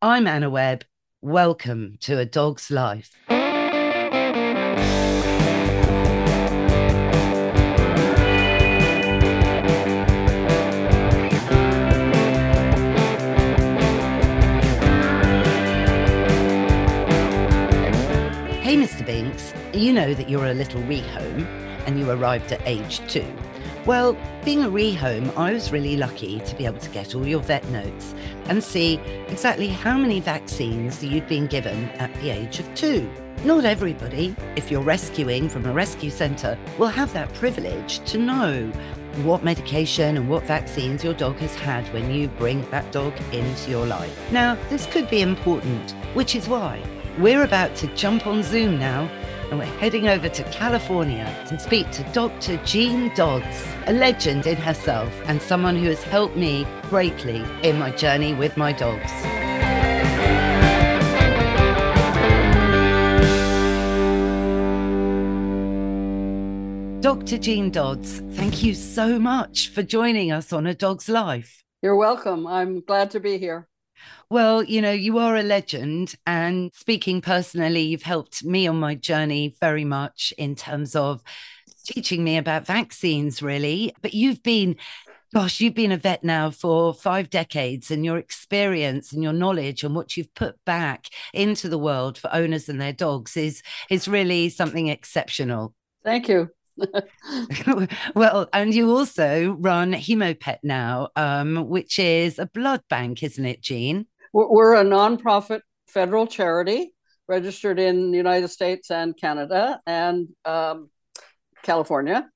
I'm Anna Webb. Welcome to A Dog's Life. Hey, Mr. Binks, you know that you're a little rehome and you arrived at age two. Well, being a rehome, I was really lucky to be able to get all your vet notes and see exactly how many vaccines you'd been given at the age of two. Not everybody, if you're rescuing from a rescue centre, will have that privilege to know what medication and what vaccines your dog has had when you bring that dog into your life. Now, this could be important, which is why we're about to jump on Zoom now and we're heading over to California to speak to Dr. Jean Dodds, a legend in herself and someone who has helped me greatly in my journey with my dogs. Dr. Jean Dodds, thank you so much for joining us on A Dog's Life. You're welcome. I'm glad to be here. Well, you know, you are a legend. And speaking personally, you've helped me on my journey very much in terms of teaching me about vaccines, really. But you've been gosh, you've been a vet now for five decades, and your experience and your knowledge and what you've put back into the world for owners and their dogs is is really something exceptional. Thank you. well, and you also run Hemopet now, um, which is a blood bank, isn't it, Jean? We're a nonprofit federal charity registered in the United States and Canada and um, California.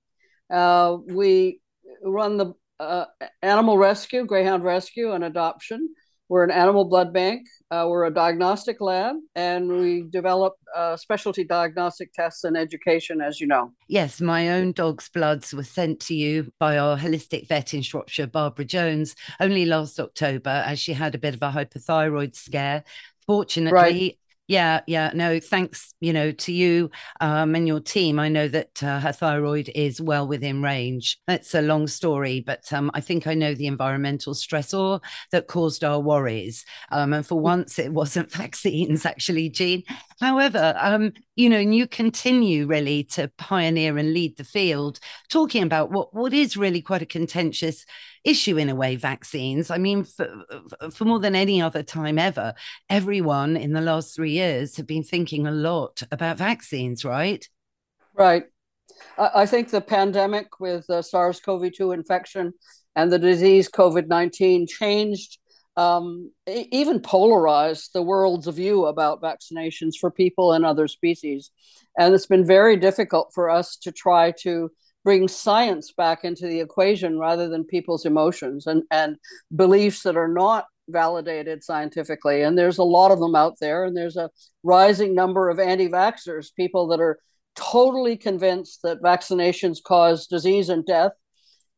Uh, we run the uh, animal rescue, greyhound rescue, and adoption. We're an animal blood bank. Uh, we're a diagnostic lab, and we develop uh, specialty diagnostic tests and education, as you know. Yes, my own dog's bloods were sent to you by our holistic vet in Shropshire, Barbara Jones, only last October, as she had a bit of a hypothyroid scare. Fortunately, right. Yeah, yeah. No, thanks, you know, to you um, and your team. I know that uh, her thyroid is well within range. That's a long story, but um, I think I know the environmental stressor that caused our worries. Um, and for mm. once, it wasn't vaccines, actually, Jean. However, um, you know, and you continue really to pioneer and lead the field, talking about what what is really quite a contentious issue in a way vaccines. I mean for, for more than any other time ever everyone in the last three years have been thinking a lot about vaccines right? Right. I think the pandemic with the sars-cov-2 infection and the disease covid-19 changed um, even polarized the world's view about vaccinations for people and other species. And it's been very difficult for us to try to bring science back into the equation rather than people's emotions and, and beliefs that are not validated scientifically. And there's a lot of them out there, and there's a rising number of anti vaxxers, people that are totally convinced that vaccinations cause disease and death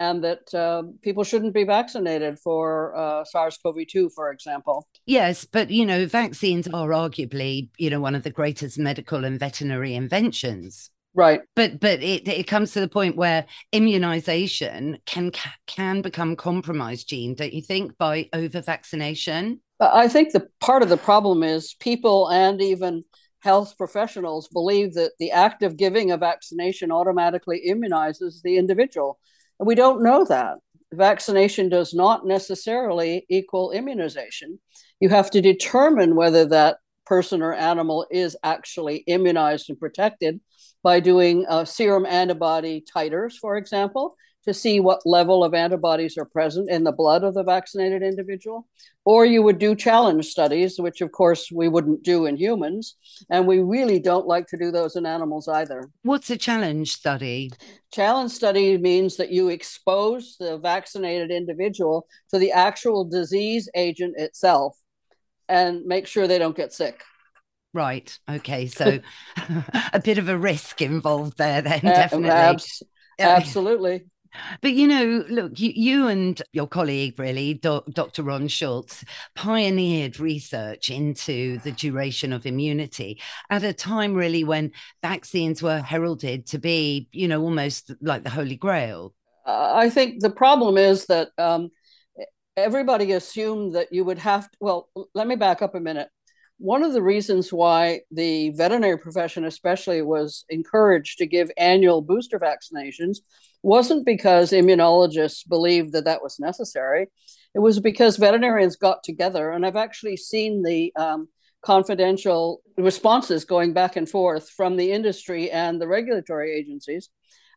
and that uh, people shouldn't be vaccinated for uh, SARS-CoV-2, for example. Yes, but you know, vaccines are arguably you know one of the greatest medical and veterinary inventions. Right. But but it, it comes to the point where immunization can can become compromised, Jean, don't you think, by over vaccination? I think the part of the problem is people and even health professionals believe that the act of giving a vaccination automatically immunizes the individual. And we don't know that. Vaccination does not necessarily equal immunization. You have to determine whether that person or animal is actually immunized and protected by doing uh, serum antibody titers, for example, to see what level of antibodies are present in the blood of the vaccinated individual. Or you would do challenge studies, which of course we wouldn't do in humans. And we really don't like to do those in animals either. What's a challenge study? Challenge study means that you expose the vaccinated individual to the actual disease agent itself and make sure they don't get sick. Right. Okay. So a bit of a risk involved there, then, definitely. Abs- absolutely. But you know, look, you, you and your colleague, really, Dr. Ron Schultz, pioneered research into the duration of immunity at a time, really, when vaccines were heralded to be, you know, almost like the Holy Grail. I think the problem is that um, everybody assumed that you would have to, well, let me back up a minute. One of the reasons why the veterinary profession, especially, was encouraged to give annual booster vaccinations wasn't because immunologists believed that that was necessary. It was because veterinarians got together, and I've actually seen the um, confidential responses going back and forth from the industry and the regulatory agencies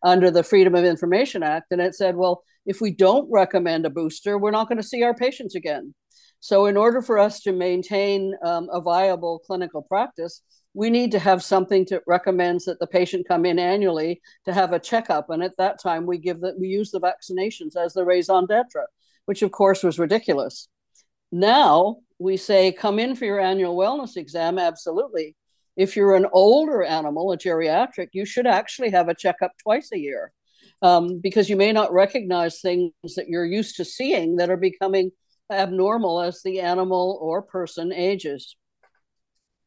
under the Freedom of Information Act. And it said, well, if we don't recommend a booster, we're not going to see our patients again. So, in order for us to maintain um, a viable clinical practice, we need to have something that recommends that the patient come in annually to have a checkup. And at that time, we give that we use the vaccinations as the raison d'etre, which of course was ridiculous. Now we say, come in for your annual wellness exam. Absolutely. If you're an older animal, a geriatric, you should actually have a checkup twice a year um, because you may not recognize things that you're used to seeing that are becoming abnormal as the animal or person ages.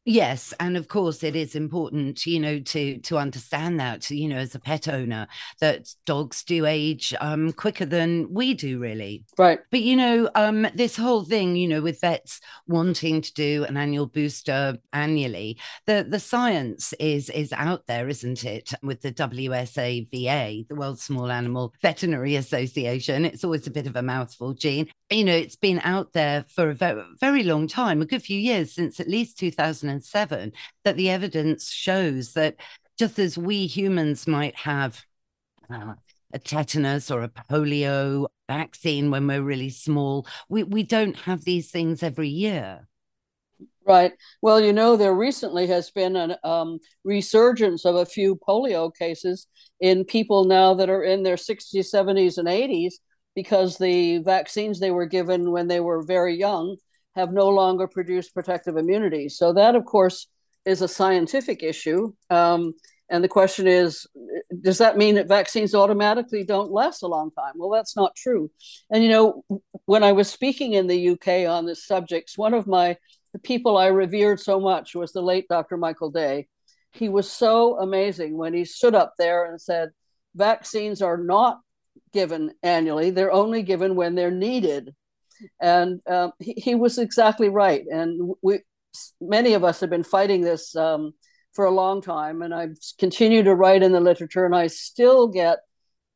Yes, and of course it is important, you know, to to understand that, you know, as a pet owner, that dogs do age um quicker than we do, really. Right. But you know, um, this whole thing, you know, with vets wanting to do an annual booster annually, the the science is is out there, isn't it? With the WSAVA, the World Small Animal Veterinary Association, it's always a bit of a mouthful, Jean. You know, it's been out there for a very, very long time, a good few years since at least 2000 2007 that the evidence shows that just as we humans might have uh, a tetanus or a polio vaccine when we're really small, we, we don't have these things every year. Right. Well, you know, there recently has been a um, resurgence of a few polio cases in people now that are in their 60s, 70s, and 80s because the vaccines they were given when they were very young have no longer produced protective immunity. So that, of course, is a scientific issue. Um, and the question is, does that mean that vaccines automatically don't last a long time? Well, that's not true. And you know, when I was speaking in the UK on this subject, one of my the people I revered so much was the late Dr. Michael Day. He was so amazing when he stood up there and said, vaccines are not given annually, they're only given when they're needed and um, he, he, was exactly right. And we, many of us have been fighting this um, for a long time, and I've continued to write in the literature, and I still get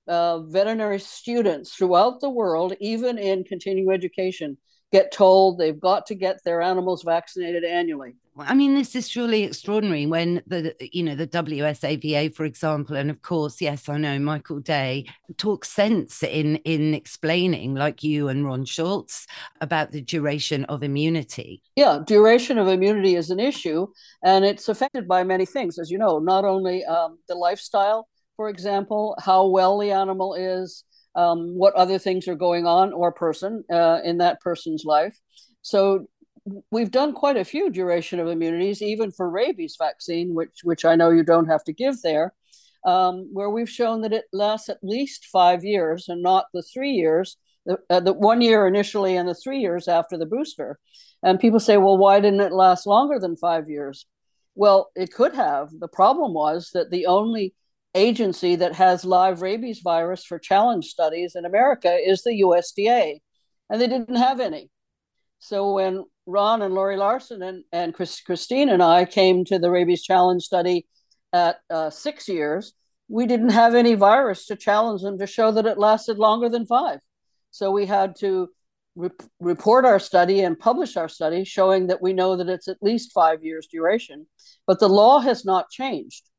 uh, veterinary students throughout the world, even in continuing education, get told they've got to get their animals vaccinated annually. I mean, this is truly extraordinary when the, you know, the WSAVA, for example, and of course, yes, I know Michael Day talks sense in in explaining, like you and Ron Schultz, about the duration of immunity. Yeah, duration of immunity is an issue, and it's affected by many things, as you know, not only um, the lifestyle, for example, how well the animal is, um, what other things are going on or person uh, in that person's life. So we've done quite a few duration of immunities, even for rabies vaccine, which which I know you don't have to give there, um, where we've shown that it lasts at least five years and not the three years, the, uh, the one year initially and the three years after the booster. And people say, well, why didn't it last longer than five years? Well, it could have. The problem was that the only agency that has live rabies virus for challenge studies in America is the USDA, and they didn't have any. So when Ron and Laurie Larson and, and Chris, Christine and I came to the rabies challenge study at uh, six years, we didn't have any virus to challenge them to show that it lasted longer than five. So we had to re- report our study and publish our study showing that we know that it's at least five years duration. But the law has not changed.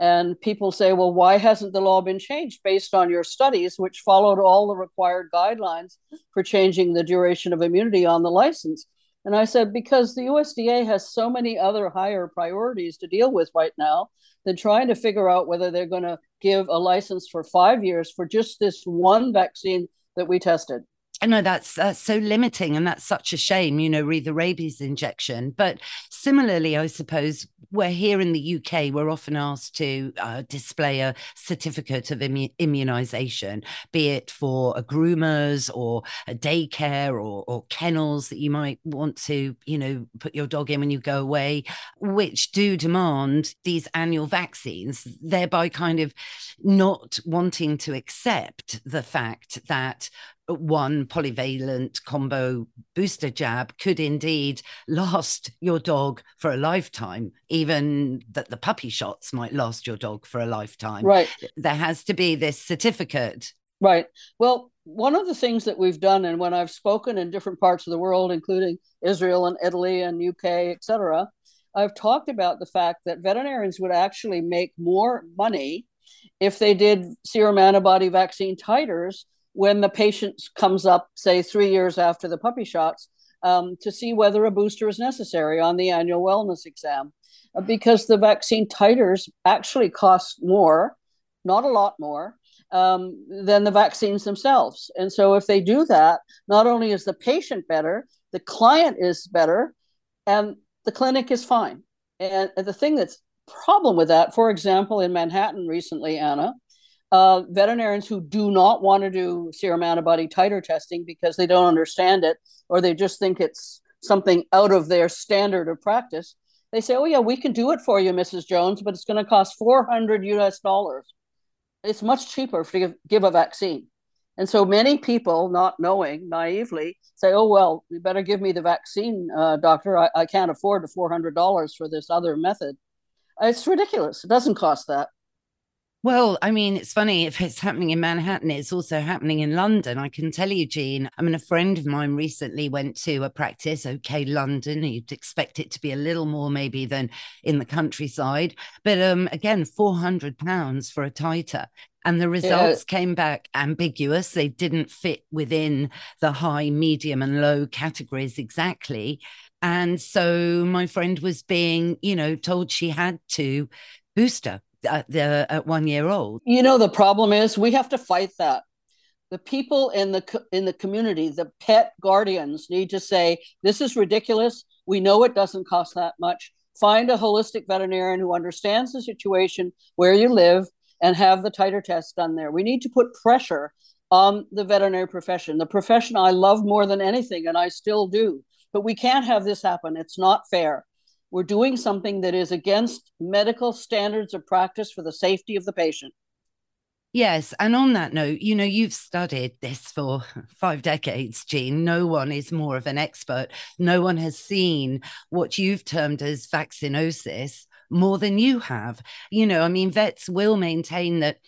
And people say, well, why hasn't the law been changed based on your studies, which followed all the required guidelines for changing the duration of immunity on the license? And I said, because the USDA has so many other higher priorities to deal with right now than trying to figure out whether they're going to give a license for five years for just this one vaccine that we tested. I know that's, so limiting and that's such a shame, you know, read the rabies injection. But similarly, I suppose we're here in the UK, we're often asked to uh, display a certificate of immu- immunization, be it for a groomers or a daycare or, or kennels that you might want to, you know, put your dog in when you go away, which do demand these annual vaccines, thereby kind of not wanting to accept the fact that one polyvalent combo booster jab could indeed last your dog for a lifetime, even that the puppy shots might last your dog for a lifetime. Right. There has to be this certificate. Right. Well, one of the things that we've done, and when I've spoken in different parts of the world, including Israel and Italy and UK, et cetera, I've talked about the fact that veterinarians would actually make more money if they did serum antibody vaccine titers when the patient comes up, say, three years after the puppy shots, um, to see whether a booster is necessary on the annual wellness exam. Uh, because the vaccine titers actually cost more, not a lot more, um, than the vaccines themselves. And so, if they do that, not only is the patient better, the client is better, and the clinic is fine. And the thing that's problem with that, for example, in Manhattan recently, Anna, uh, veterinarians who do not want to do serum antibody titer testing because they don't understand it or they just think it's something out of their standard of practice, they say, "Oh yeah, we can do it for you, Mrs. Jones, but it's going to cost 400 US dollars." It's much cheaper to give, give a vaccine. And so many people, not knowing naively, say, "Oh well, you better give me the vaccine, uh, doctor. I, I can't afford the four hundred dollars for this other method." It's ridiculous. It doesn't cost that. Well, I mean, it's funny if it's happening in Manhattan, it's also happening in London. I can tell you, Jean. I mean, a friend of mine recently went to a practice, OK London. You'd expect it to be a little more maybe than in the countryside. But um, again, £400 for a titer. And the results yeah. came back ambiguous. They didn't fit within the high, medium, and low categories exactly. And so my friend was being, you know, told she had to booster at the at one year old. You know, the problem is we have to fight that. The people in the in the community, the pet guardians, need to say this is ridiculous. We know it doesn't cost that much. Find a holistic veterinarian who understands the situation where you live and have the titer test done there. We need to put pressure on the veterinary profession, the profession I love more than anything, and I still do. But we can't have this happen. It's not fair. We're doing something that is against medical standards of practice for the safety of the patient. Yes. And on that note, you know, you've studied this for five decades, Jean. No one is more of an expert. No one has seen what you've termed as vaccinosis more than you have. You know, I mean, vets will maintain that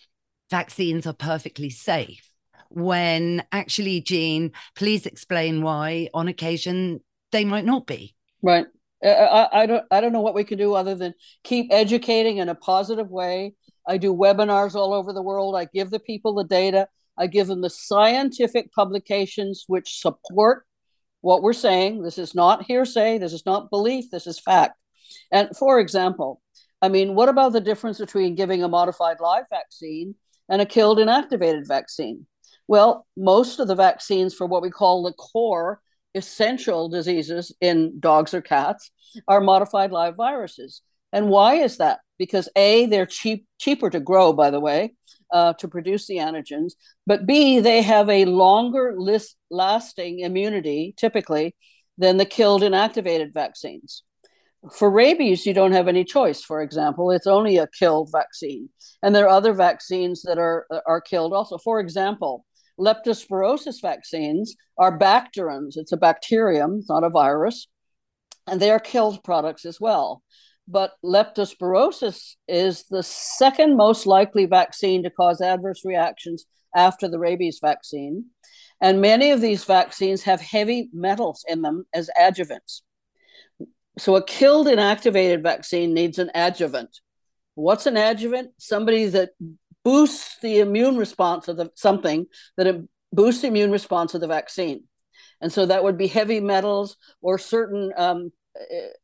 vaccines are perfectly safe when actually, Jean, please explain why on occasion they might not be. Right. I, I don't I don't know what we can do other than keep educating in a positive way. I do webinars all over the world. I give the people the data. I give them the scientific publications which support what we're saying. This is not hearsay. This is not belief. This is fact. And for example, I mean, what about the difference between giving a modified live vaccine and a killed inactivated vaccine? Well, most of the vaccines for what we call the core essential diseases in dogs or cats are modified live viruses. And why is that? Because A, they're cheap, cheaper to grow, by the way, uh, to produce the antigens, but B, they have a longer list lasting immunity typically than the killed inactivated vaccines. For rabies, you don't have any choice. For example, it's only a killed vaccine, and there are other vaccines that are are killed also. For example, leptospirosis vaccines are bacterins. It's a bacterium, it's not a virus, and they are killed products as well. But leptospirosis is the second most likely vaccine to cause adverse reactions after the rabies vaccine. And many of these vaccines have heavy metals in them as adjuvants. So a killed inactivated vaccine needs an adjuvant. What's an adjuvant? Somebody that boosts the immune response of the something that it boosts the immune response of the vaccine. And so that would be heavy metals or certain um,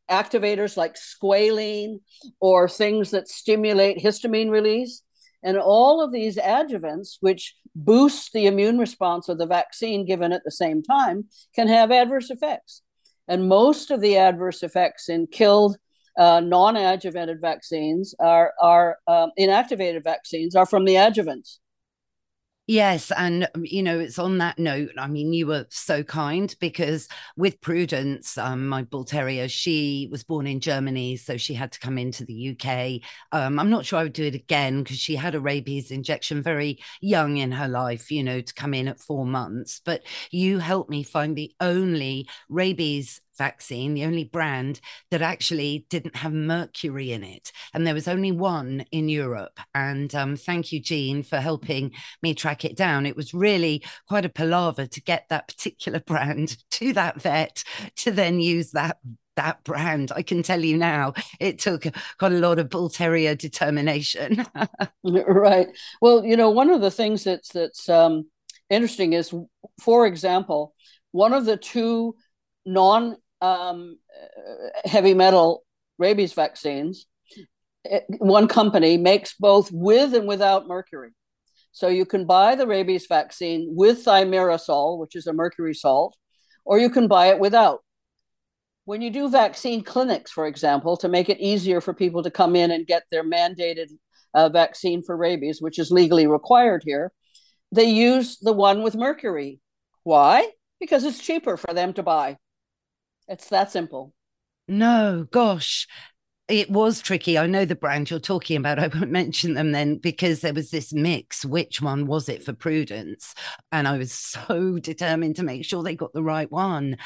activators like squalene or things that stimulate histamine release. And all of these adjuvants, which boost the immune response of the vaccine given at the same time, can have adverse effects. And most of the adverse effects in killed uh, non-adjuvanted vaccines are are um, inactivated vaccines are from the adjuvants. Yes. And, um, you know, it's on that note. I mean, you were so kind because with Prudence, um, my bull terrier, she was born in Germany. So she had to come into the UK. Um, I'm not sure I would do it again because she had a rabies injection very young in her life, you know, to come in at four months. But you helped me find the only rabies vaccine, the only brand that actually didn't have mercury in it. And there was only one in Europe. And um, thank you, Jean, for helping me track it down. It was really quite a palaver to get that particular brand to that vet to then use that that brand. I can tell you now, it took quite a lot of bull terrier determination. right. Well, you know, one of the things that's that's um, interesting is, for example, one of the two non um, heavy metal rabies vaccines, one company makes both with and without mercury. So you can buy the rabies vaccine with thimerosal, which is a mercury salt, or you can buy it without. When you do vaccine clinics, for example, to make it easier for people to come in and get their mandated uh, vaccine for rabies, which is legally required here, they use the one with mercury. Why? Because it's cheaper for them to buy. It's that simple. No, gosh. It was tricky. I know the brand you're talking about. I won't mention them then because there was this mix. Which one was it for Prudence? And I was so determined to make sure they got the right one.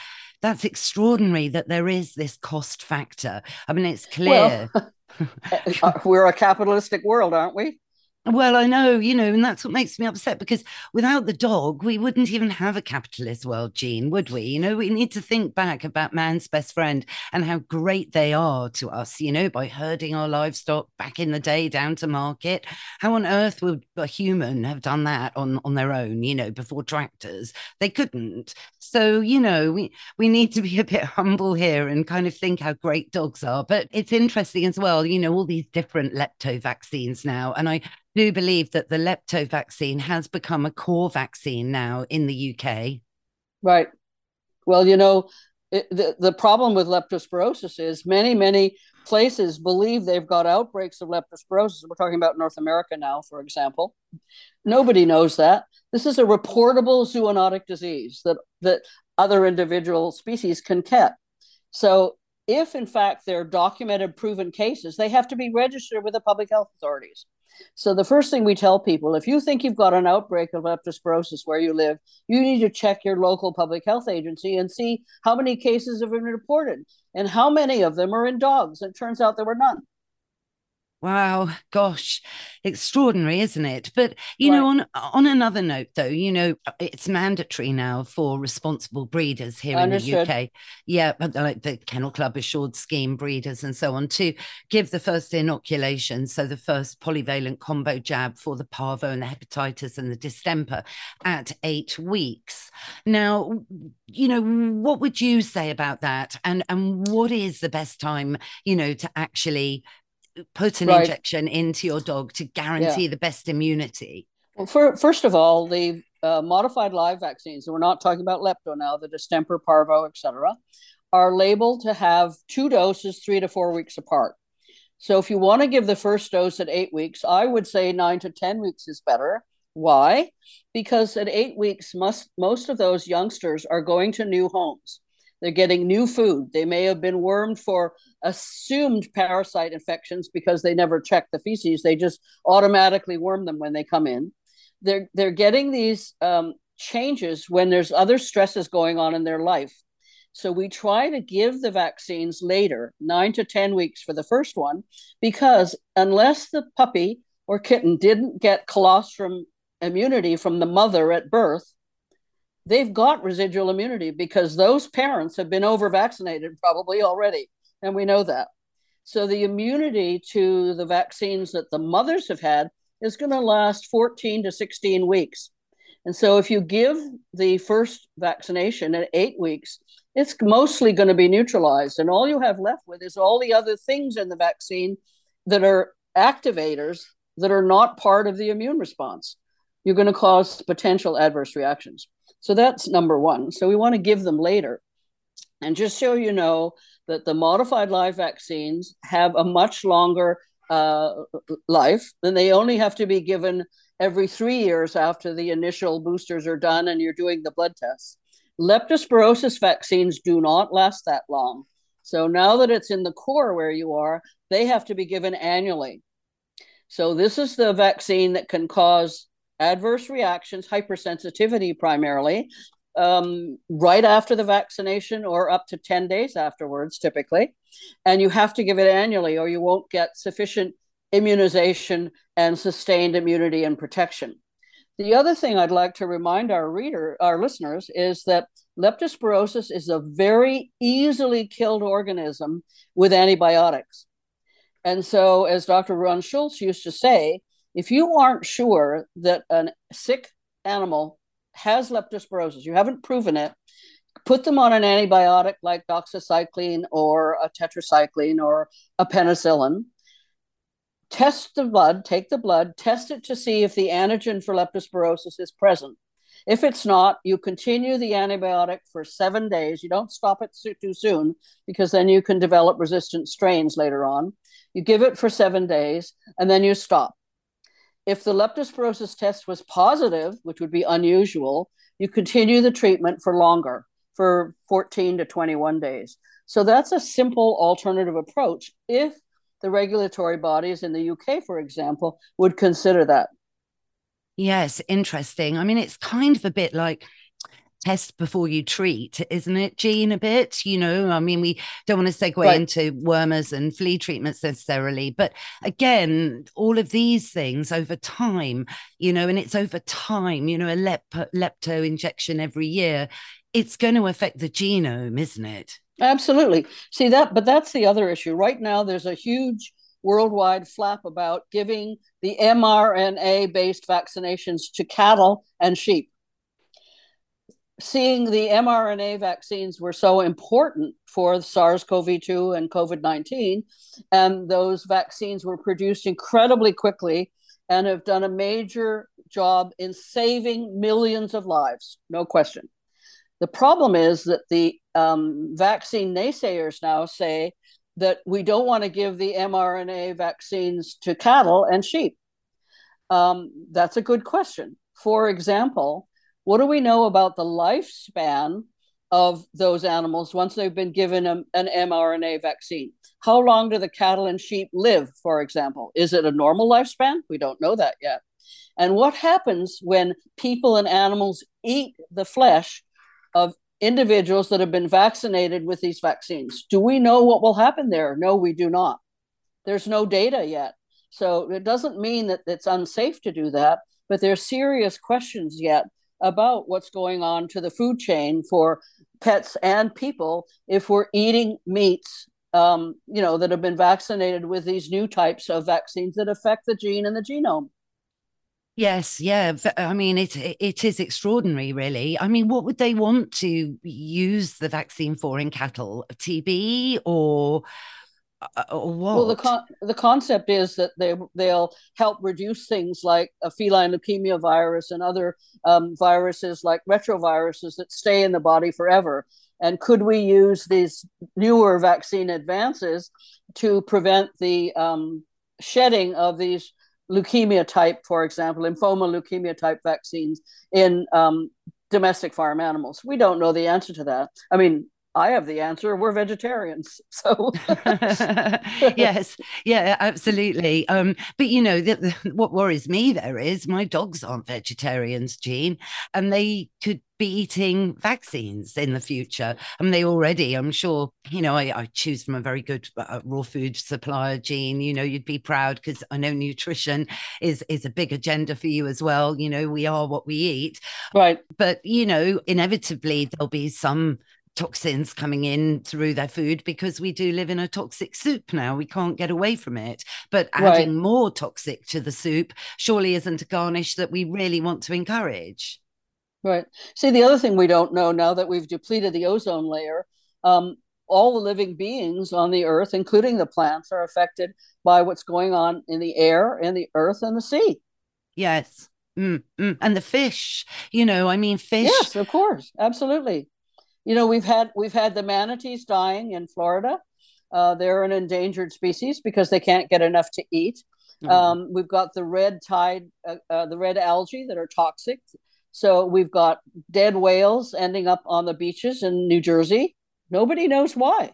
That's extraordinary that there is this cost factor. I mean, it's clear. Well, uh, we're a capitalistic world, aren't we? Well, I know, you know, and that's what makes me upset because without the dog, we wouldn't even have a capitalist world, Jean, would we? You know, we need to think back about man's best friend and how great they are to us, you know, by herding our livestock back in the day down to market. How on earth would a human have done that on, on their own, you know, before tractors? They couldn't. So, you know, we, we need to be a bit humble here and kind of think how great dogs are. But it's interesting as well, you know, all these different lepto vaccines now. And I do believe that the lepto vaccine has become a core vaccine now in the UK. Right. Well, you know, it, the, the problem with leptospirosis is many, many places believe they've got outbreaks of leptospirosis. We're talking about North America now, for example. Nobody knows that. This is a reportable zoonotic disease that, that other individual species can catch. So, if in fact they're documented, proven cases, they have to be registered with the public health authorities. So the first thing we tell people, if you think you've got an outbreak of leptospirosis where you live, you need to check your local public health agency and see how many cases have been reported and how many of them are in dogs. It turns out there were none. Wow, gosh, extraordinary, isn't it? But you right. know, on on another note, though, you know, it's mandatory now for responsible breeders here Understood. in the UK. Yeah, uh, but like the Kennel Club assured scheme breeders and so on to give the first inoculation, so the first polyvalent combo jab for the parvo and the hepatitis and the distemper at eight weeks. Now, you know, what would you say about that? And and what is the best time, you know, to actually put an right. injection into your dog to guarantee yeah. the best immunity? Well, for, first of all, the uh, modified live vaccines, and we're not talking about lepto now, the distemper, parvo, etc., are labeled to have two doses three to four weeks apart. So if you want to give the first dose at eight weeks, I would say nine to 10 weeks is better. Why? Because at eight weeks, must, most of those youngsters are going to new homes. They're getting new food. They may have been wormed for assumed parasite infections because they never check the feces. They just automatically worm them when they come in. They're they're getting these um, changes when there's other stresses going on in their life. So we try to give the vaccines later, nine to 10 weeks for the first one, because unless the puppy or kitten didn't get colostrum immunity from the mother at birth, they've got residual immunity because those parents have been over vaccinated probably already. And we know that. So the immunity to the vaccines that the mothers have had is going to last 14 to 16 weeks. And so if you give the first vaccination at eight weeks, it's mostly going to be neutralized. And all you have left with is all the other things in the vaccine that are activators that are not part of the immune response. You're going to cause potential adverse reactions. So that's number one. So we want to give them later. And just so you know that the modified live vaccines have a much longer uh, life, and they only have to be given every three years after the initial boosters are done and you're doing the blood tests. Leptospirosis vaccines do not last that long. So now that it's in the core where you are, they have to be given annually. So this is the vaccine that can cause adverse reactions, hypersensitivity primarily, um, right after the vaccination or up to 10 days afterwards, typically. And you have to give it annually or you won't get sufficient immunization and sustained immunity and protection. The other thing I'd like to remind our reader, our listeners, is that leptospirosis is a very easily killed organism with antibiotics. And so, as Dr. Ron Schultz used to say, if you aren't sure that a sick animal has leptospirosis, you haven't proven it, put them on an antibiotic like doxycycline or a tetracycline or a penicillin. Test the blood, take the blood, test it to see if the antigen for leptospirosis is present. If it's not, you continue the antibiotic for seven days. You don't stop it too soon because then you can develop resistant strains later on. You give it for seven days and then you stop. If the leptospirosis test was positive, which would be unusual, you continue the treatment for longer, for 14 to 21 days. So that's a simple alternative approach if the regulatory bodies in the UK, for example, would consider that. Yes, interesting. I mean, it's kind of a bit like test before you treat, isn't it, Jean? A bit, you know. I mean, we don't want to segue right. into wormers and flea treatments necessarily, but again, all of these things over time, you know, and it's over time, you know, a lep- lepto injection every year, it's going to affect the genome, isn't it? Absolutely. See that, but that's the other issue. Right now, there's a huge worldwide flap about giving the mRNA based vaccinations to cattle and sheep seeing the mRNA vaccines were so important for SARS CoV 2 and COVID 19. And those vaccines were produced incredibly quickly and have done a major job in saving millions of lives, no question. The problem is that the um, vaccine naysayers now say that we don't want to give the mRNA vaccines to cattle and sheep. Um, that's a good question. For example, what do we know about the lifespan of those animals once they've been given a, an mRNA vaccine? How long do the cattle and sheep live, for example? Is it a normal lifespan? We don't know that yet. And what happens when people and animals eat the flesh of individuals that have been vaccinated with these vaccines? Do we know what will happen there? No, we do not. There's no data yet. So it doesn't mean that it's unsafe to do that, but there's serious questions yet about what's going on to the food chain for pets and people if we're eating meats um, you know that have been vaccinated with these new types of vaccines that affect the gene and the genome Yes, yeah. I mean, it it is extraordinary, really. I mean, what would they want to use the vaccine for in cattle? TB or or what? Well, the con- the concept is that they they'll help reduce things like a feline leukemia virus and other um, viruses like retroviruses that stay in the body forever. And could we use these newer vaccine advances to prevent the um, shedding of these leukemia type, for example, lymphoma leukemia type vaccines in um, domestic farm animals? We don't know the answer to that. I mean, I have the answer. We're vegetarians. So yes, yeah, absolutely. Um, but you know, the, the, what worries me there is my dogs aren't vegetarians, Jean, and they could be eating vaccines in the future. I mean, they already, I'm sure, you know, I, I choose from a very good uh, raw food supplier, Jean. You know, you'd be proud because I know nutrition is is a big agenda for you as well. You know, we are what we eat. Right. But, you know, inevitably there'll be some toxins coming in through their food because we do live in a toxic soup now. We can't get away from it. But adding right. more toxic to the soup surely isn't a garnish that we really want to encourage. Right. See, the other thing we don't know now that we've depleted the ozone layer, um, all the living beings on the earth, including the plants, are affected by what's going on in the air, in the earth, and the sea. Yes. Mm, mm. And the fish, you know, I mean, fish. Yes, of course. Absolutely. You know, we've had we've had the manatees dying in Florida. Uh, they're an endangered species because they can't get enough to eat. Mm-hmm. Um, we've got the red tide, uh, uh, the red algae that are toxic. So we've got dead whales ending up on the beaches in New Jersey. Nobody knows why.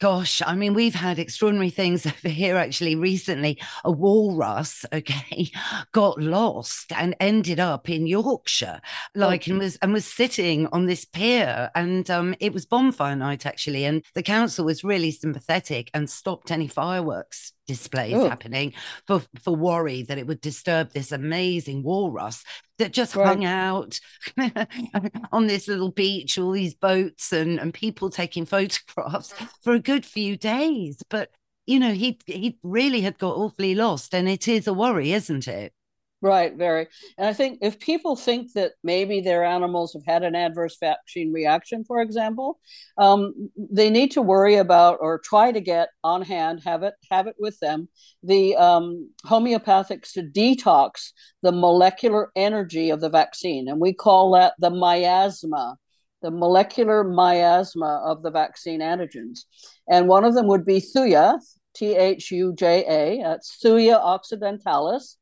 Gosh, I mean, we've had extraordinary things over here actually recently. A walrus, okay, got lost and ended up in Yorkshire, like, and was and was sitting on this pier, and um, it was bonfire night actually, and the council was really sympathetic and stopped any fireworks displays oh. happening for for worry that it would disturb this amazing walrus that just right. hung out on this little beach, all these boats and, and people taking photographs for a good few days. But you know, he he really had got awfully lost, and it is a worry, isn't it? Right, very. And I think if people think that maybe their animals have had an adverse vaccine reaction, for example, um, they need to worry about or try to get on hand, have it have it with them, the um, homeopathics to detox the molecular energy of the vaccine, and we call that the miasma, the molecular miasma of the vaccine antigens. And one of them would be Thuja, T H U J A, that's Thuja occidentalis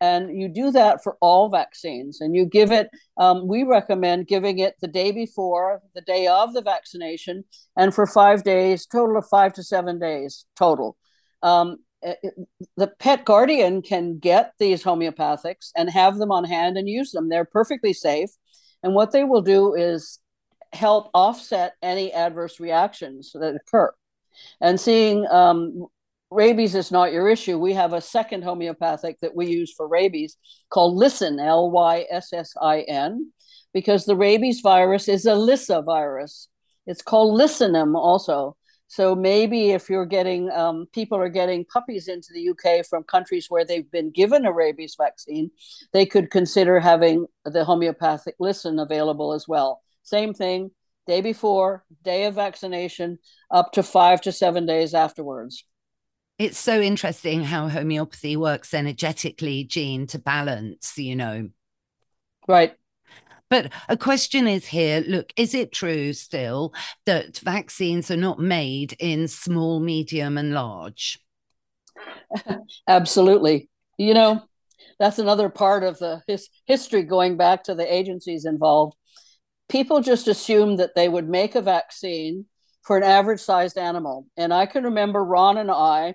and you do that for all vaccines. And you give it um, we recommend giving it the day before the day of the vaccination and for five days total of five to seven days total. Um, it, the pet guardian can get these homeopathics and have them on hand and use them. They're perfectly safe. And what they will do is help offset any adverse reactions that occur. And seeing um, rabies is not your issue, we have a second homeopathic that we use for rabies called Lyssin, L Y S S I N, because the rabies virus is a Lyssavirus. It's called Lyssinum also. So maybe if you're getting um, people are getting puppies into the UK from countries where they've been given a rabies vaccine, they could consider having the homeopathic Lyssin available as well. Same thing, day before, day of vaccination, up to five to seven days afterwards. It's so interesting how homeopathy works energetically, Jean, to balance, you know. Right. But a question is here look, is it true still that vaccines are not made in small, medium, and large? Absolutely. You know, that's another part of the his, history going back to the agencies involved. People just assumed that they would make a vaccine for an average sized animal. And I can remember Ron and I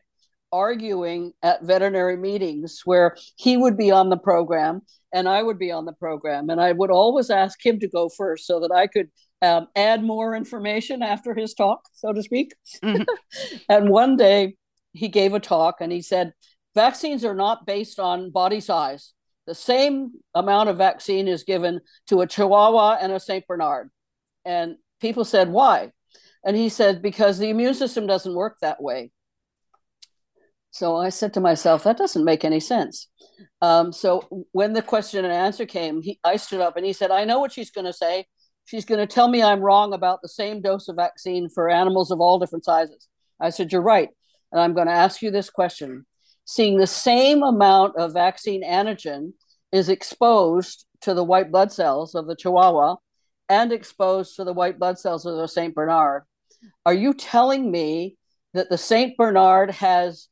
arguing at veterinary meetings where he would be on the program and I would be on the program. And I would always ask him to go first so that I could um, add more information after his talk, so to speak. Mm-hmm. and one day he gave a talk and he said, Vaccines are not based on body size. The same amount of vaccine is given to a Chihuahua and a St. Bernard. And people said, Why? And he said, Because the immune system doesn't work that way. So I said to myself, that doesn't make any sense. Um, so when the question and answer came, he, I stood up and he said, I know what she's going to say. She's going to tell me I'm wrong about the same dose of vaccine for animals of all different sizes. I said, You're right. And I'm going to ask you this question. Seeing the same amount of vaccine antigen is exposed to the white blood cells of the Chihuahua and exposed to the white blood cells of the St. Bernard. Are you telling me that the St. Bernard has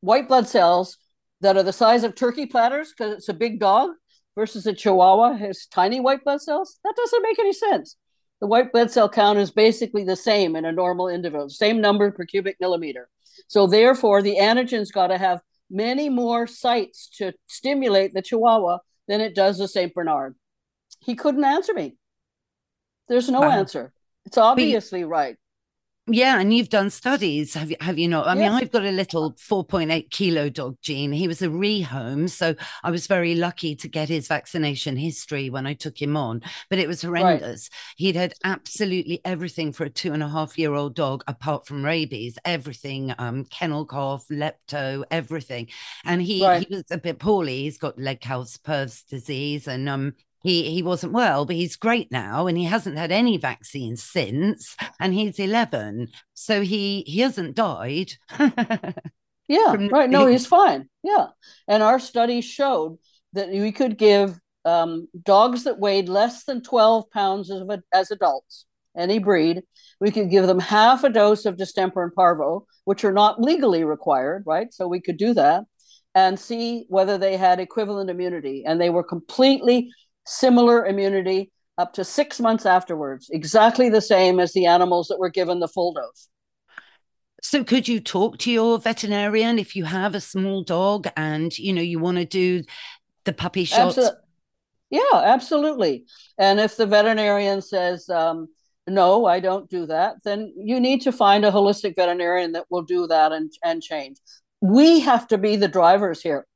white blood cells that are the size of turkey platters because it's a big dog versus a chihuahua has tiny white blood cells that doesn't make any sense. The white blood cell count is basically the same in a normal individual same number per cubic millimeter. So therefore the antigen's got to have many more sites to stimulate the chihuahua than it does the st bernard. He couldn't answer me. There's no wow. answer. It's obviously right yeah, and you've done studies, have you? Have you not? I yes. mean, I've got a little four point eight kilo dog, Jean. He was a rehome, so I was very lucky to get his vaccination history when I took him on. But it was horrendous. Right. He'd had absolutely everything for a two and a half year old dog, apart from rabies, everything, um, kennel cough, lepto, everything. And he right. he was a bit poorly. He's got Legg-Calvé-Perthes disease, and um, he he wasn't well, but he's great now, and he hasn't had any vaccines since, and he's eleven, so he he hasn't died. yeah, right. No, he's fine. Yeah, and our study showed that we could give um, dogs that weighed less than twelve pounds as, as adults, any breed. We could give them half a dose of distemper and parvo, which are not legally required, right? So we could do that and see whether they had equivalent immunity. And they were completely similar immunity up to six months afterwards, exactly the same as the animals that were given the full dose. So could you talk to your veterinarian if you have a small dog and you know you want to do the puppy shots? Absolutely. Yeah, absolutely. And if the veterinarian says, um, no, I don't do that, then you need to find a holistic veterinarian that will do that and, and change. We have to be the drivers here.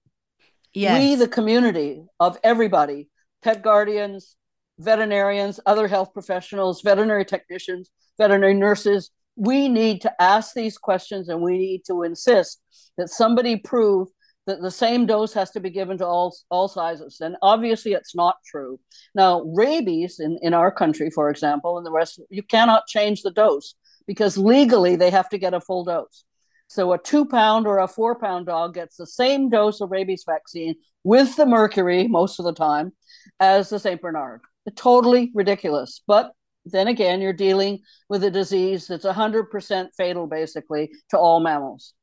Yes. We, the community of everybody, pet guardians, veterinarians, other health professionals, veterinary technicians, veterinary nurses, we need to ask these questions and we need to insist that somebody prove that the same dose has to be given to all all sizes. And obviously it's not true. Now rabies in, in our country for example and the rest you cannot change the dose because legally they have to get a full dose. So a two pound or a four pound dog gets the same dose of rabies vaccine with the mercury most of the time as the st bernard totally ridiculous but then again you're dealing with a disease that's 100% fatal basically to all mammals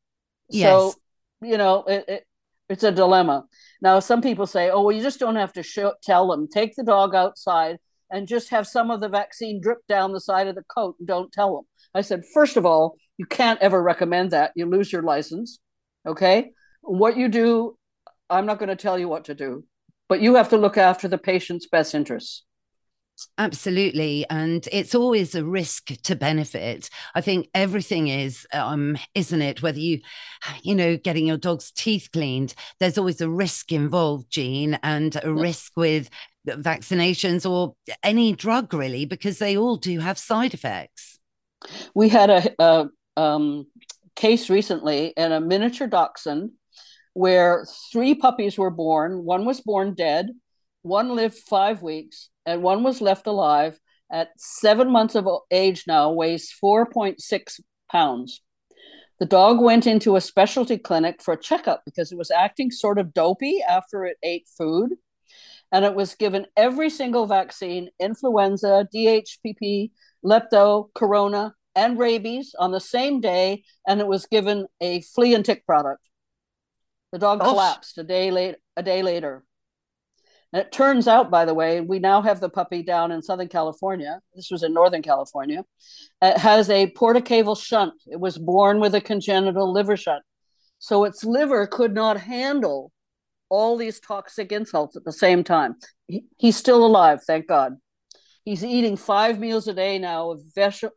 yes. so you know it, it, it's a dilemma. Now, some people say, oh, well, you just don't have to show, tell them. Take the dog outside and just have some of the vaccine drip down the side of the coat and don't tell them. I said, first of all, you can't ever recommend that. You lose your license. Okay. What you do, I'm not going to tell you what to do, but you have to look after the patient's best interests. Absolutely. And it's always a risk to benefit. I think everything is, um, isn't it? Whether you, you know, getting your dog's teeth cleaned, there's always a risk involved, Jean, and a risk with vaccinations or any drug really, because they all do have side effects. We had a, a um, case recently in a miniature dachshund where three puppies were born. One was born dead, one lived five weeks, and one was left alive at seven months of age now, weighs 4.6 pounds. The dog went into a specialty clinic for a checkup because it was acting sort of dopey after it ate food. And it was given every single vaccine influenza, DHPP, lepto, corona, and rabies on the same day. And it was given a flea and tick product. The dog oh. collapsed a day, late, a day later. And it turns out, by the way, we now have the puppy down in Southern California. This was in Northern California. It has a portacaval shunt. It was born with a congenital liver shunt. So its liver could not handle all these toxic insults at the same time. He, he's still alive, thank God. He's eating five meals a day now of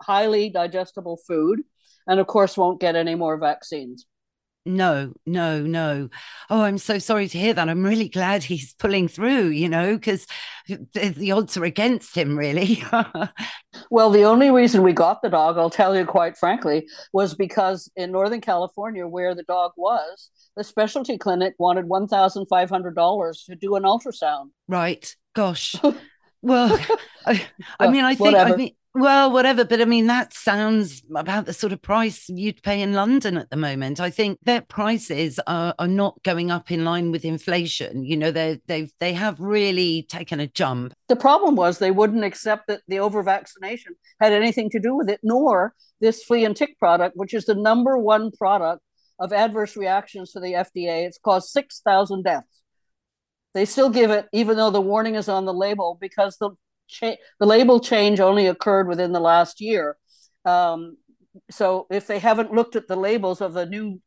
highly digestible food, and of course, won't get any more vaccines. No, no, no. Oh, I'm so sorry to hear that. I'm really glad he's pulling through, you know, because the, the odds are against him, really. well, the only reason we got the dog, I'll tell you quite frankly, was because in Northern California, where the dog was, the specialty clinic wanted $1,500 to do an ultrasound. Right. Gosh. well, I, I mean, I think, whatever. I mean, well, whatever. But I mean, that sounds about the sort of price you'd pay in London at the moment. I think their prices are, are not going up in line with inflation. You know, they they've they have really taken a jump. The problem was they wouldn't accept that the over vaccination had anything to do with it, nor this flea and tick product, which is the number one product of adverse reactions to the FDA. It's caused six thousand deaths. They still give it, even though the warning is on the label, because the cha- the label change only occurred within the last year. Um, so if they haven't looked at the labels of the new,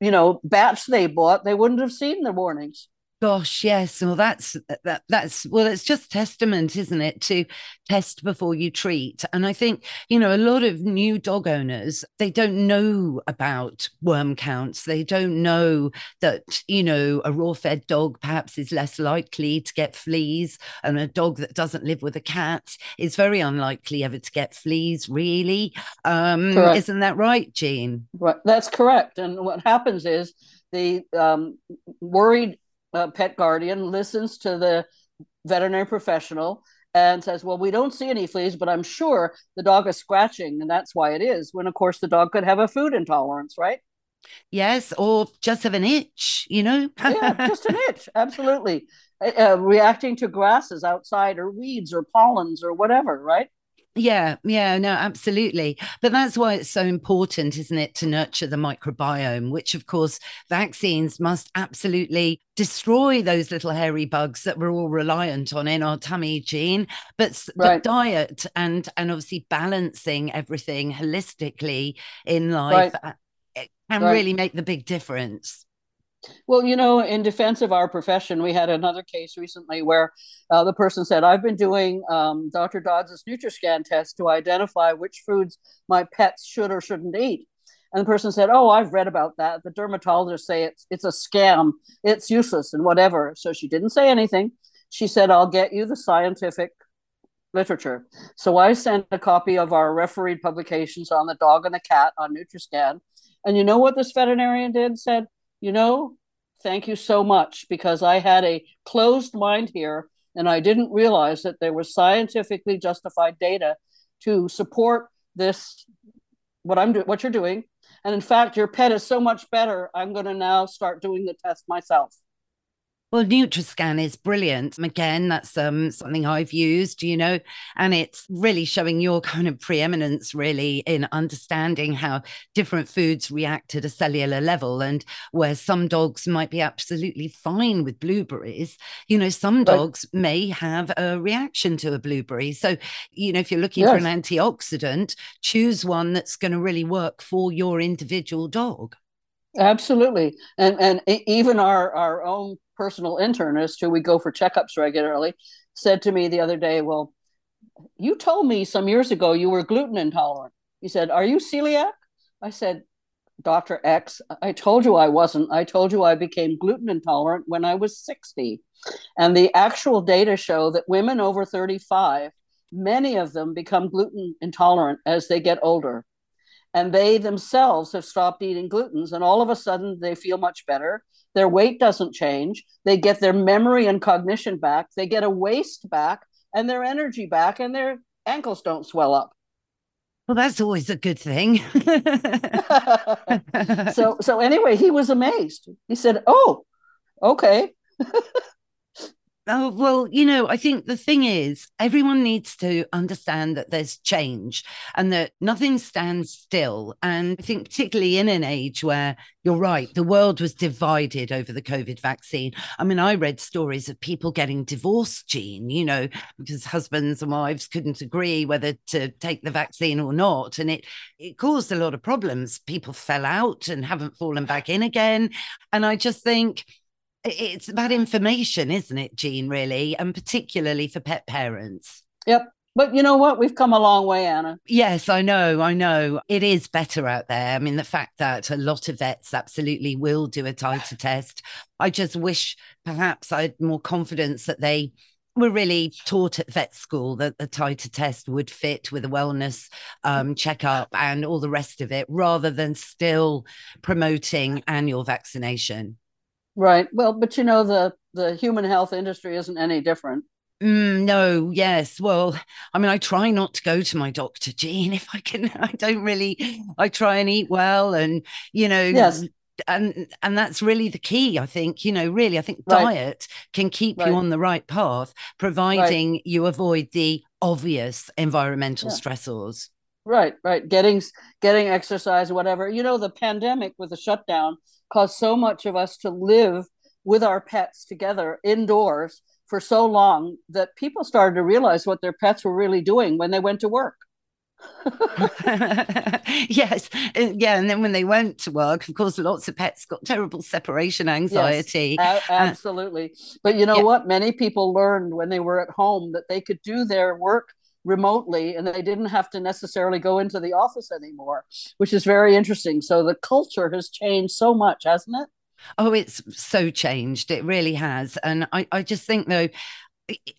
you know, batch they bought, they wouldn't have seen the warnings. Gosh, yes. Well, that's that. That's well, it's just testament, isn't it, to test before you treat. And I think you know a lot of new dog owners they don't know about worm counts. They don't know that you know a raw-fed dog perhaps is less likely to get fleas, and a dog that doesn't live with a cat is very unlikely ever to get fleas. Really, um, isn't that right, Jean? Right, that's correct. And what happens is the um, worried uh, pet guardian listens to the veterinary professional and says, Well, we don't see any fleas, but I'm sure the dog is scratching, and that's why it is. When, of course, the dog could have a food intolerance, right? Yes, or just have an itch, you know? yeah, just an itch, absolutely. Uh, reacting to grasses outside, or weeds, or pollens, or whatever, right? Yeah, yeah, no, absolutely. But that's why it's so important, isn't it, to nurture the microbiome, which, of course, vaccines must absolutely destroy those little hairy bugs that we're all reliant on in our tummy Jean. But, right. but diet and and obviously balancing everything holistically in life right. Uh, can right. really make the big difference. Well, you know, in defense of our profession, we had another case recently where uh, the person said, I've been doing um, Dr. Dodds' NutriScan test to identify which foods my pets should or shouldn't eat. And the person said, Oh, I've read about that. The dermatologists say it's, it's a scam, it's useless, and whatever. So she didn't say anything. She said, I'll get you the scientific literature. So I sent a copy of our refereed publications on the dog and the cat on NutriScan. And you know what this veterinarian did? Said, you know, thank you so much because I had a closed mind here and I didn't realize that there was scientifically justified data to support this what I'm doing what you're doing. And in fact your pet is so much better. I'm going to now start doing the test myself well, NutriScan is brilliant. Again, that's um, something I've used, you know, and it's really showing your kind of preeminence, really, in understanding how different foods react at a cellular level. And where some dogs might be absolutely fine with blueberries, you know, some dogs right. may have a reaction to a blueberry. So, you know, if you're looking yes. for an antioxidant, choose one that's going to really work for your individual dog. Absolutely, and and even our our own personal internist, who we go for checkups regularly, said to me the other day, Well, you told me some years ago you were gluten intolerant. He said, Are you celiac? I said, Dr. X, I told you I wasn't. I told you I became gluten intolerant when I was 60. And the actual data show that women over 35, many of them become gluten intolerant as they get older. And they themselves have stopped eating glutens, and all of a sudden they feel much better. Their weight doesn't change. They get their memory and cognition back. They get a waist back and their energy back, and their ankles don't swell up. Well, that's always a good thing. so, so anyway, he was amazed. He said, "Oh, okay." Oh, well, you know, I think the thing is, everyone needs to understand that there's change and that nothing stands still. And I think, particularly in an age where you're right, the world was divided over the COVID vaccine. I mean, I read stories of people getting divorced, Jean, you know, because husbands and wives couldn't agree whether to take the vaccine or not. And it, it caused a lot of problems. People fell out and haven't fallen back in again. And I just think, it's about information, isn't it, Jean, really? And particularly for pet parents. Yep. But you know what? We've come a long way, Anna. Yes, I know. I know. It is better out there. I mean, the fact that a lot of vets absolutely will do a titer test. I just wish perhaps I had more confidence that they were really taught at vet school that the titer test would fit with a wellness um, checkup and all the rest of it, rather than still promoting annual vaccination. Right. Well, but you know the the human health industry isn't any different. Mm, no, yes. Well, I mean, I try not to go to my doctor, Jean, if I can. I don't really. I try and eat well, and you know, yes, and and that's really the key. I think you know, really, I think right. diet can keep right. you on the right path, providing right. you avoid the obvious environmental yeah. stressors. Right, right. Getting getting exercise, whatever. You know, the pandemic with the shutdown caused so much of us to live with our pets together indoors for so long that people started to realize what their pets were really doing when they went to work. yes yeah and then when they went to work of course lots of pets got terrible separation anxiety yes, a- absolutely uh, but you know yeah. what many people learned when they were at home that they could do their work remotely and they didn't have to necessarily go into the office anymore, which is very interesting. So the culture has changed so much, hasn't it? Oh, it's so changed. It really has. And I, I just think, though,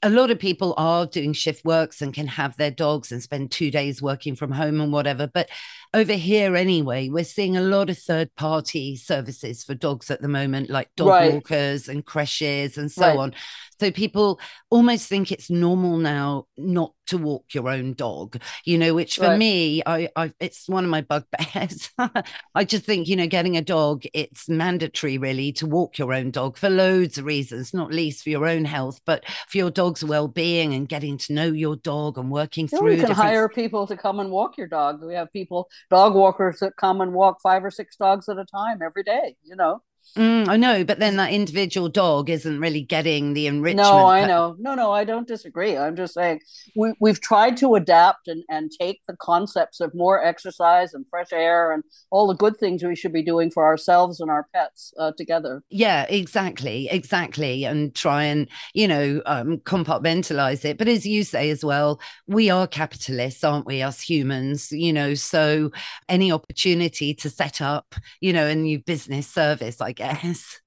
a lot of people are doing shift works and can have their dogs and spend two days working from home and whatever. But over here anyway, we're seeing a lot of third party services for dogs at the moment, like dog Right. walkers and creches and so Right. on. So people almost think it's normal now not to walk your own dog, you know, which for Right. me, I, I it's one of my bugbears. I just think, you know, getting a dog, it's mandatory really to walk your own dog for loads of reasons, not least for your own health, but for your dog's well-being and getting to know your dog and working You, through you can different hire people to come and walk your dog. We have people, dog walkers, that come and walk five or six dogs at a time every day. You know. Mm, I know, but then that individual dog isn't really getting the enrichment. No, I know. No, no, I don't disagree. I'm just saying we, we've tried to adapt and, and take the concepts of more exercise and fresh air and all the good things we should be doing for ourselves and our pets uh, together. Yeah, exactly, exactly, and try and you know um, compartmentalize it. But as you say as well, we are capitalists, aren't we? Us humans, you know. So any opportunity to set up, you know, a new business service, I guess.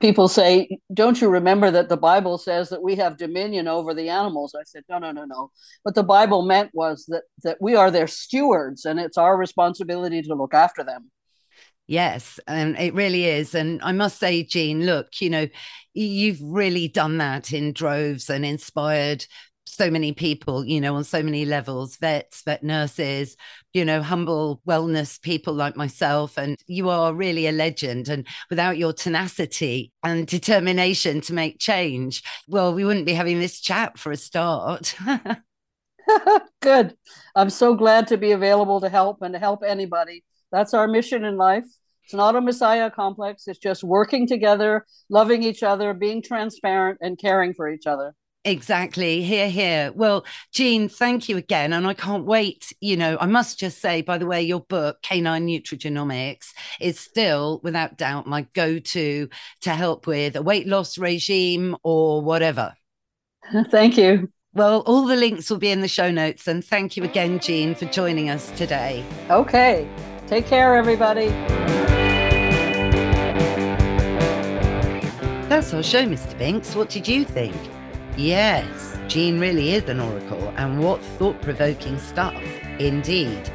People say, Don't you remember that the Bible says that we have dominion over the animals? I said, No, no, no, no. What the Bible meant was that, that we are their stewards and it's our responsibility to look after them. Yes, and it really is. And I must say, Jean, look, you know, you've really done that in droves and inspired so many people, you know, on so many levels vets, vet nurses, you know, humble wellness people like myself. And you are really a legend. And without your tenacity and determination to make change, well, we wouldn't be having this chat for a start. Good. I'm so glad to be available to help and to help anybody. That's our mission in life. It's not a messiah complex. It's just working together, loving each other, being transparent, and caring for each other. Exactly. Hear, hear. Well, Jean, thank you again. And I can't wait. You know, I must just say, by the way, your book, Canine Nutrigenomics, is still, without doubt, my go to to help with a weight loss regime or whatever. Thank you. Well, all the links will be in the show notes. And thank you again, Jean, for joining us today. Okay. Take care, everybody. That's our show, Mr. Binks. What did you think? Yes, Jean really is an oracle, and what thought provoking stuff, indeed.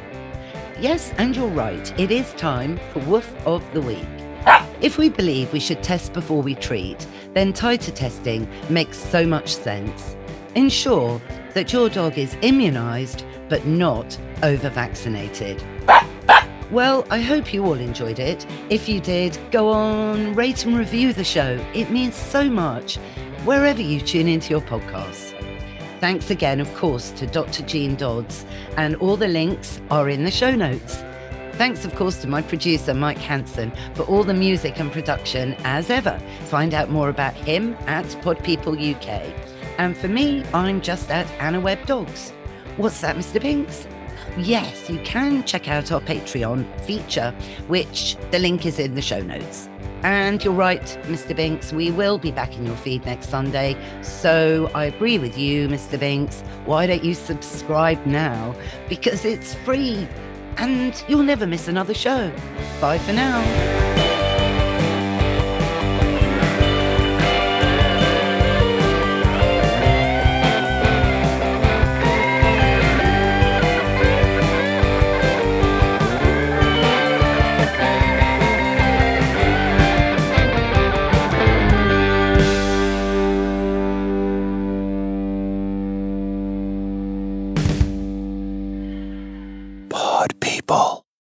Yes, and you're right, it is time for Woof of the Week. If we believe we should test before we treat, then titer testing makes so much sense. Ensure that your dog is immunised but not over vaccinated. Well, I hope you all enjoyed it. If you did, go on, rate and review the show. It means so much wherever you tune into your podcasts. Thanks again, of course, to Dr. Jean Dodds, and all the links are in the show notes. Thanks, of course, to my producer, Mike Hanson, for all the music and production, as ever. Find out more about him at Pod People UK. And for me, I'm just at Anna Webb Dogs. What's that, Mr. Binks? Yes, you can check out our Patreon feature, which the link is in the show notes. And you're right, Mr. Binks, we will be back in your feed next Sunday. So I agree with you, Mr. Binks. Why don't you subscribe now? Because it's free and you'll never miss another show. Bye for now.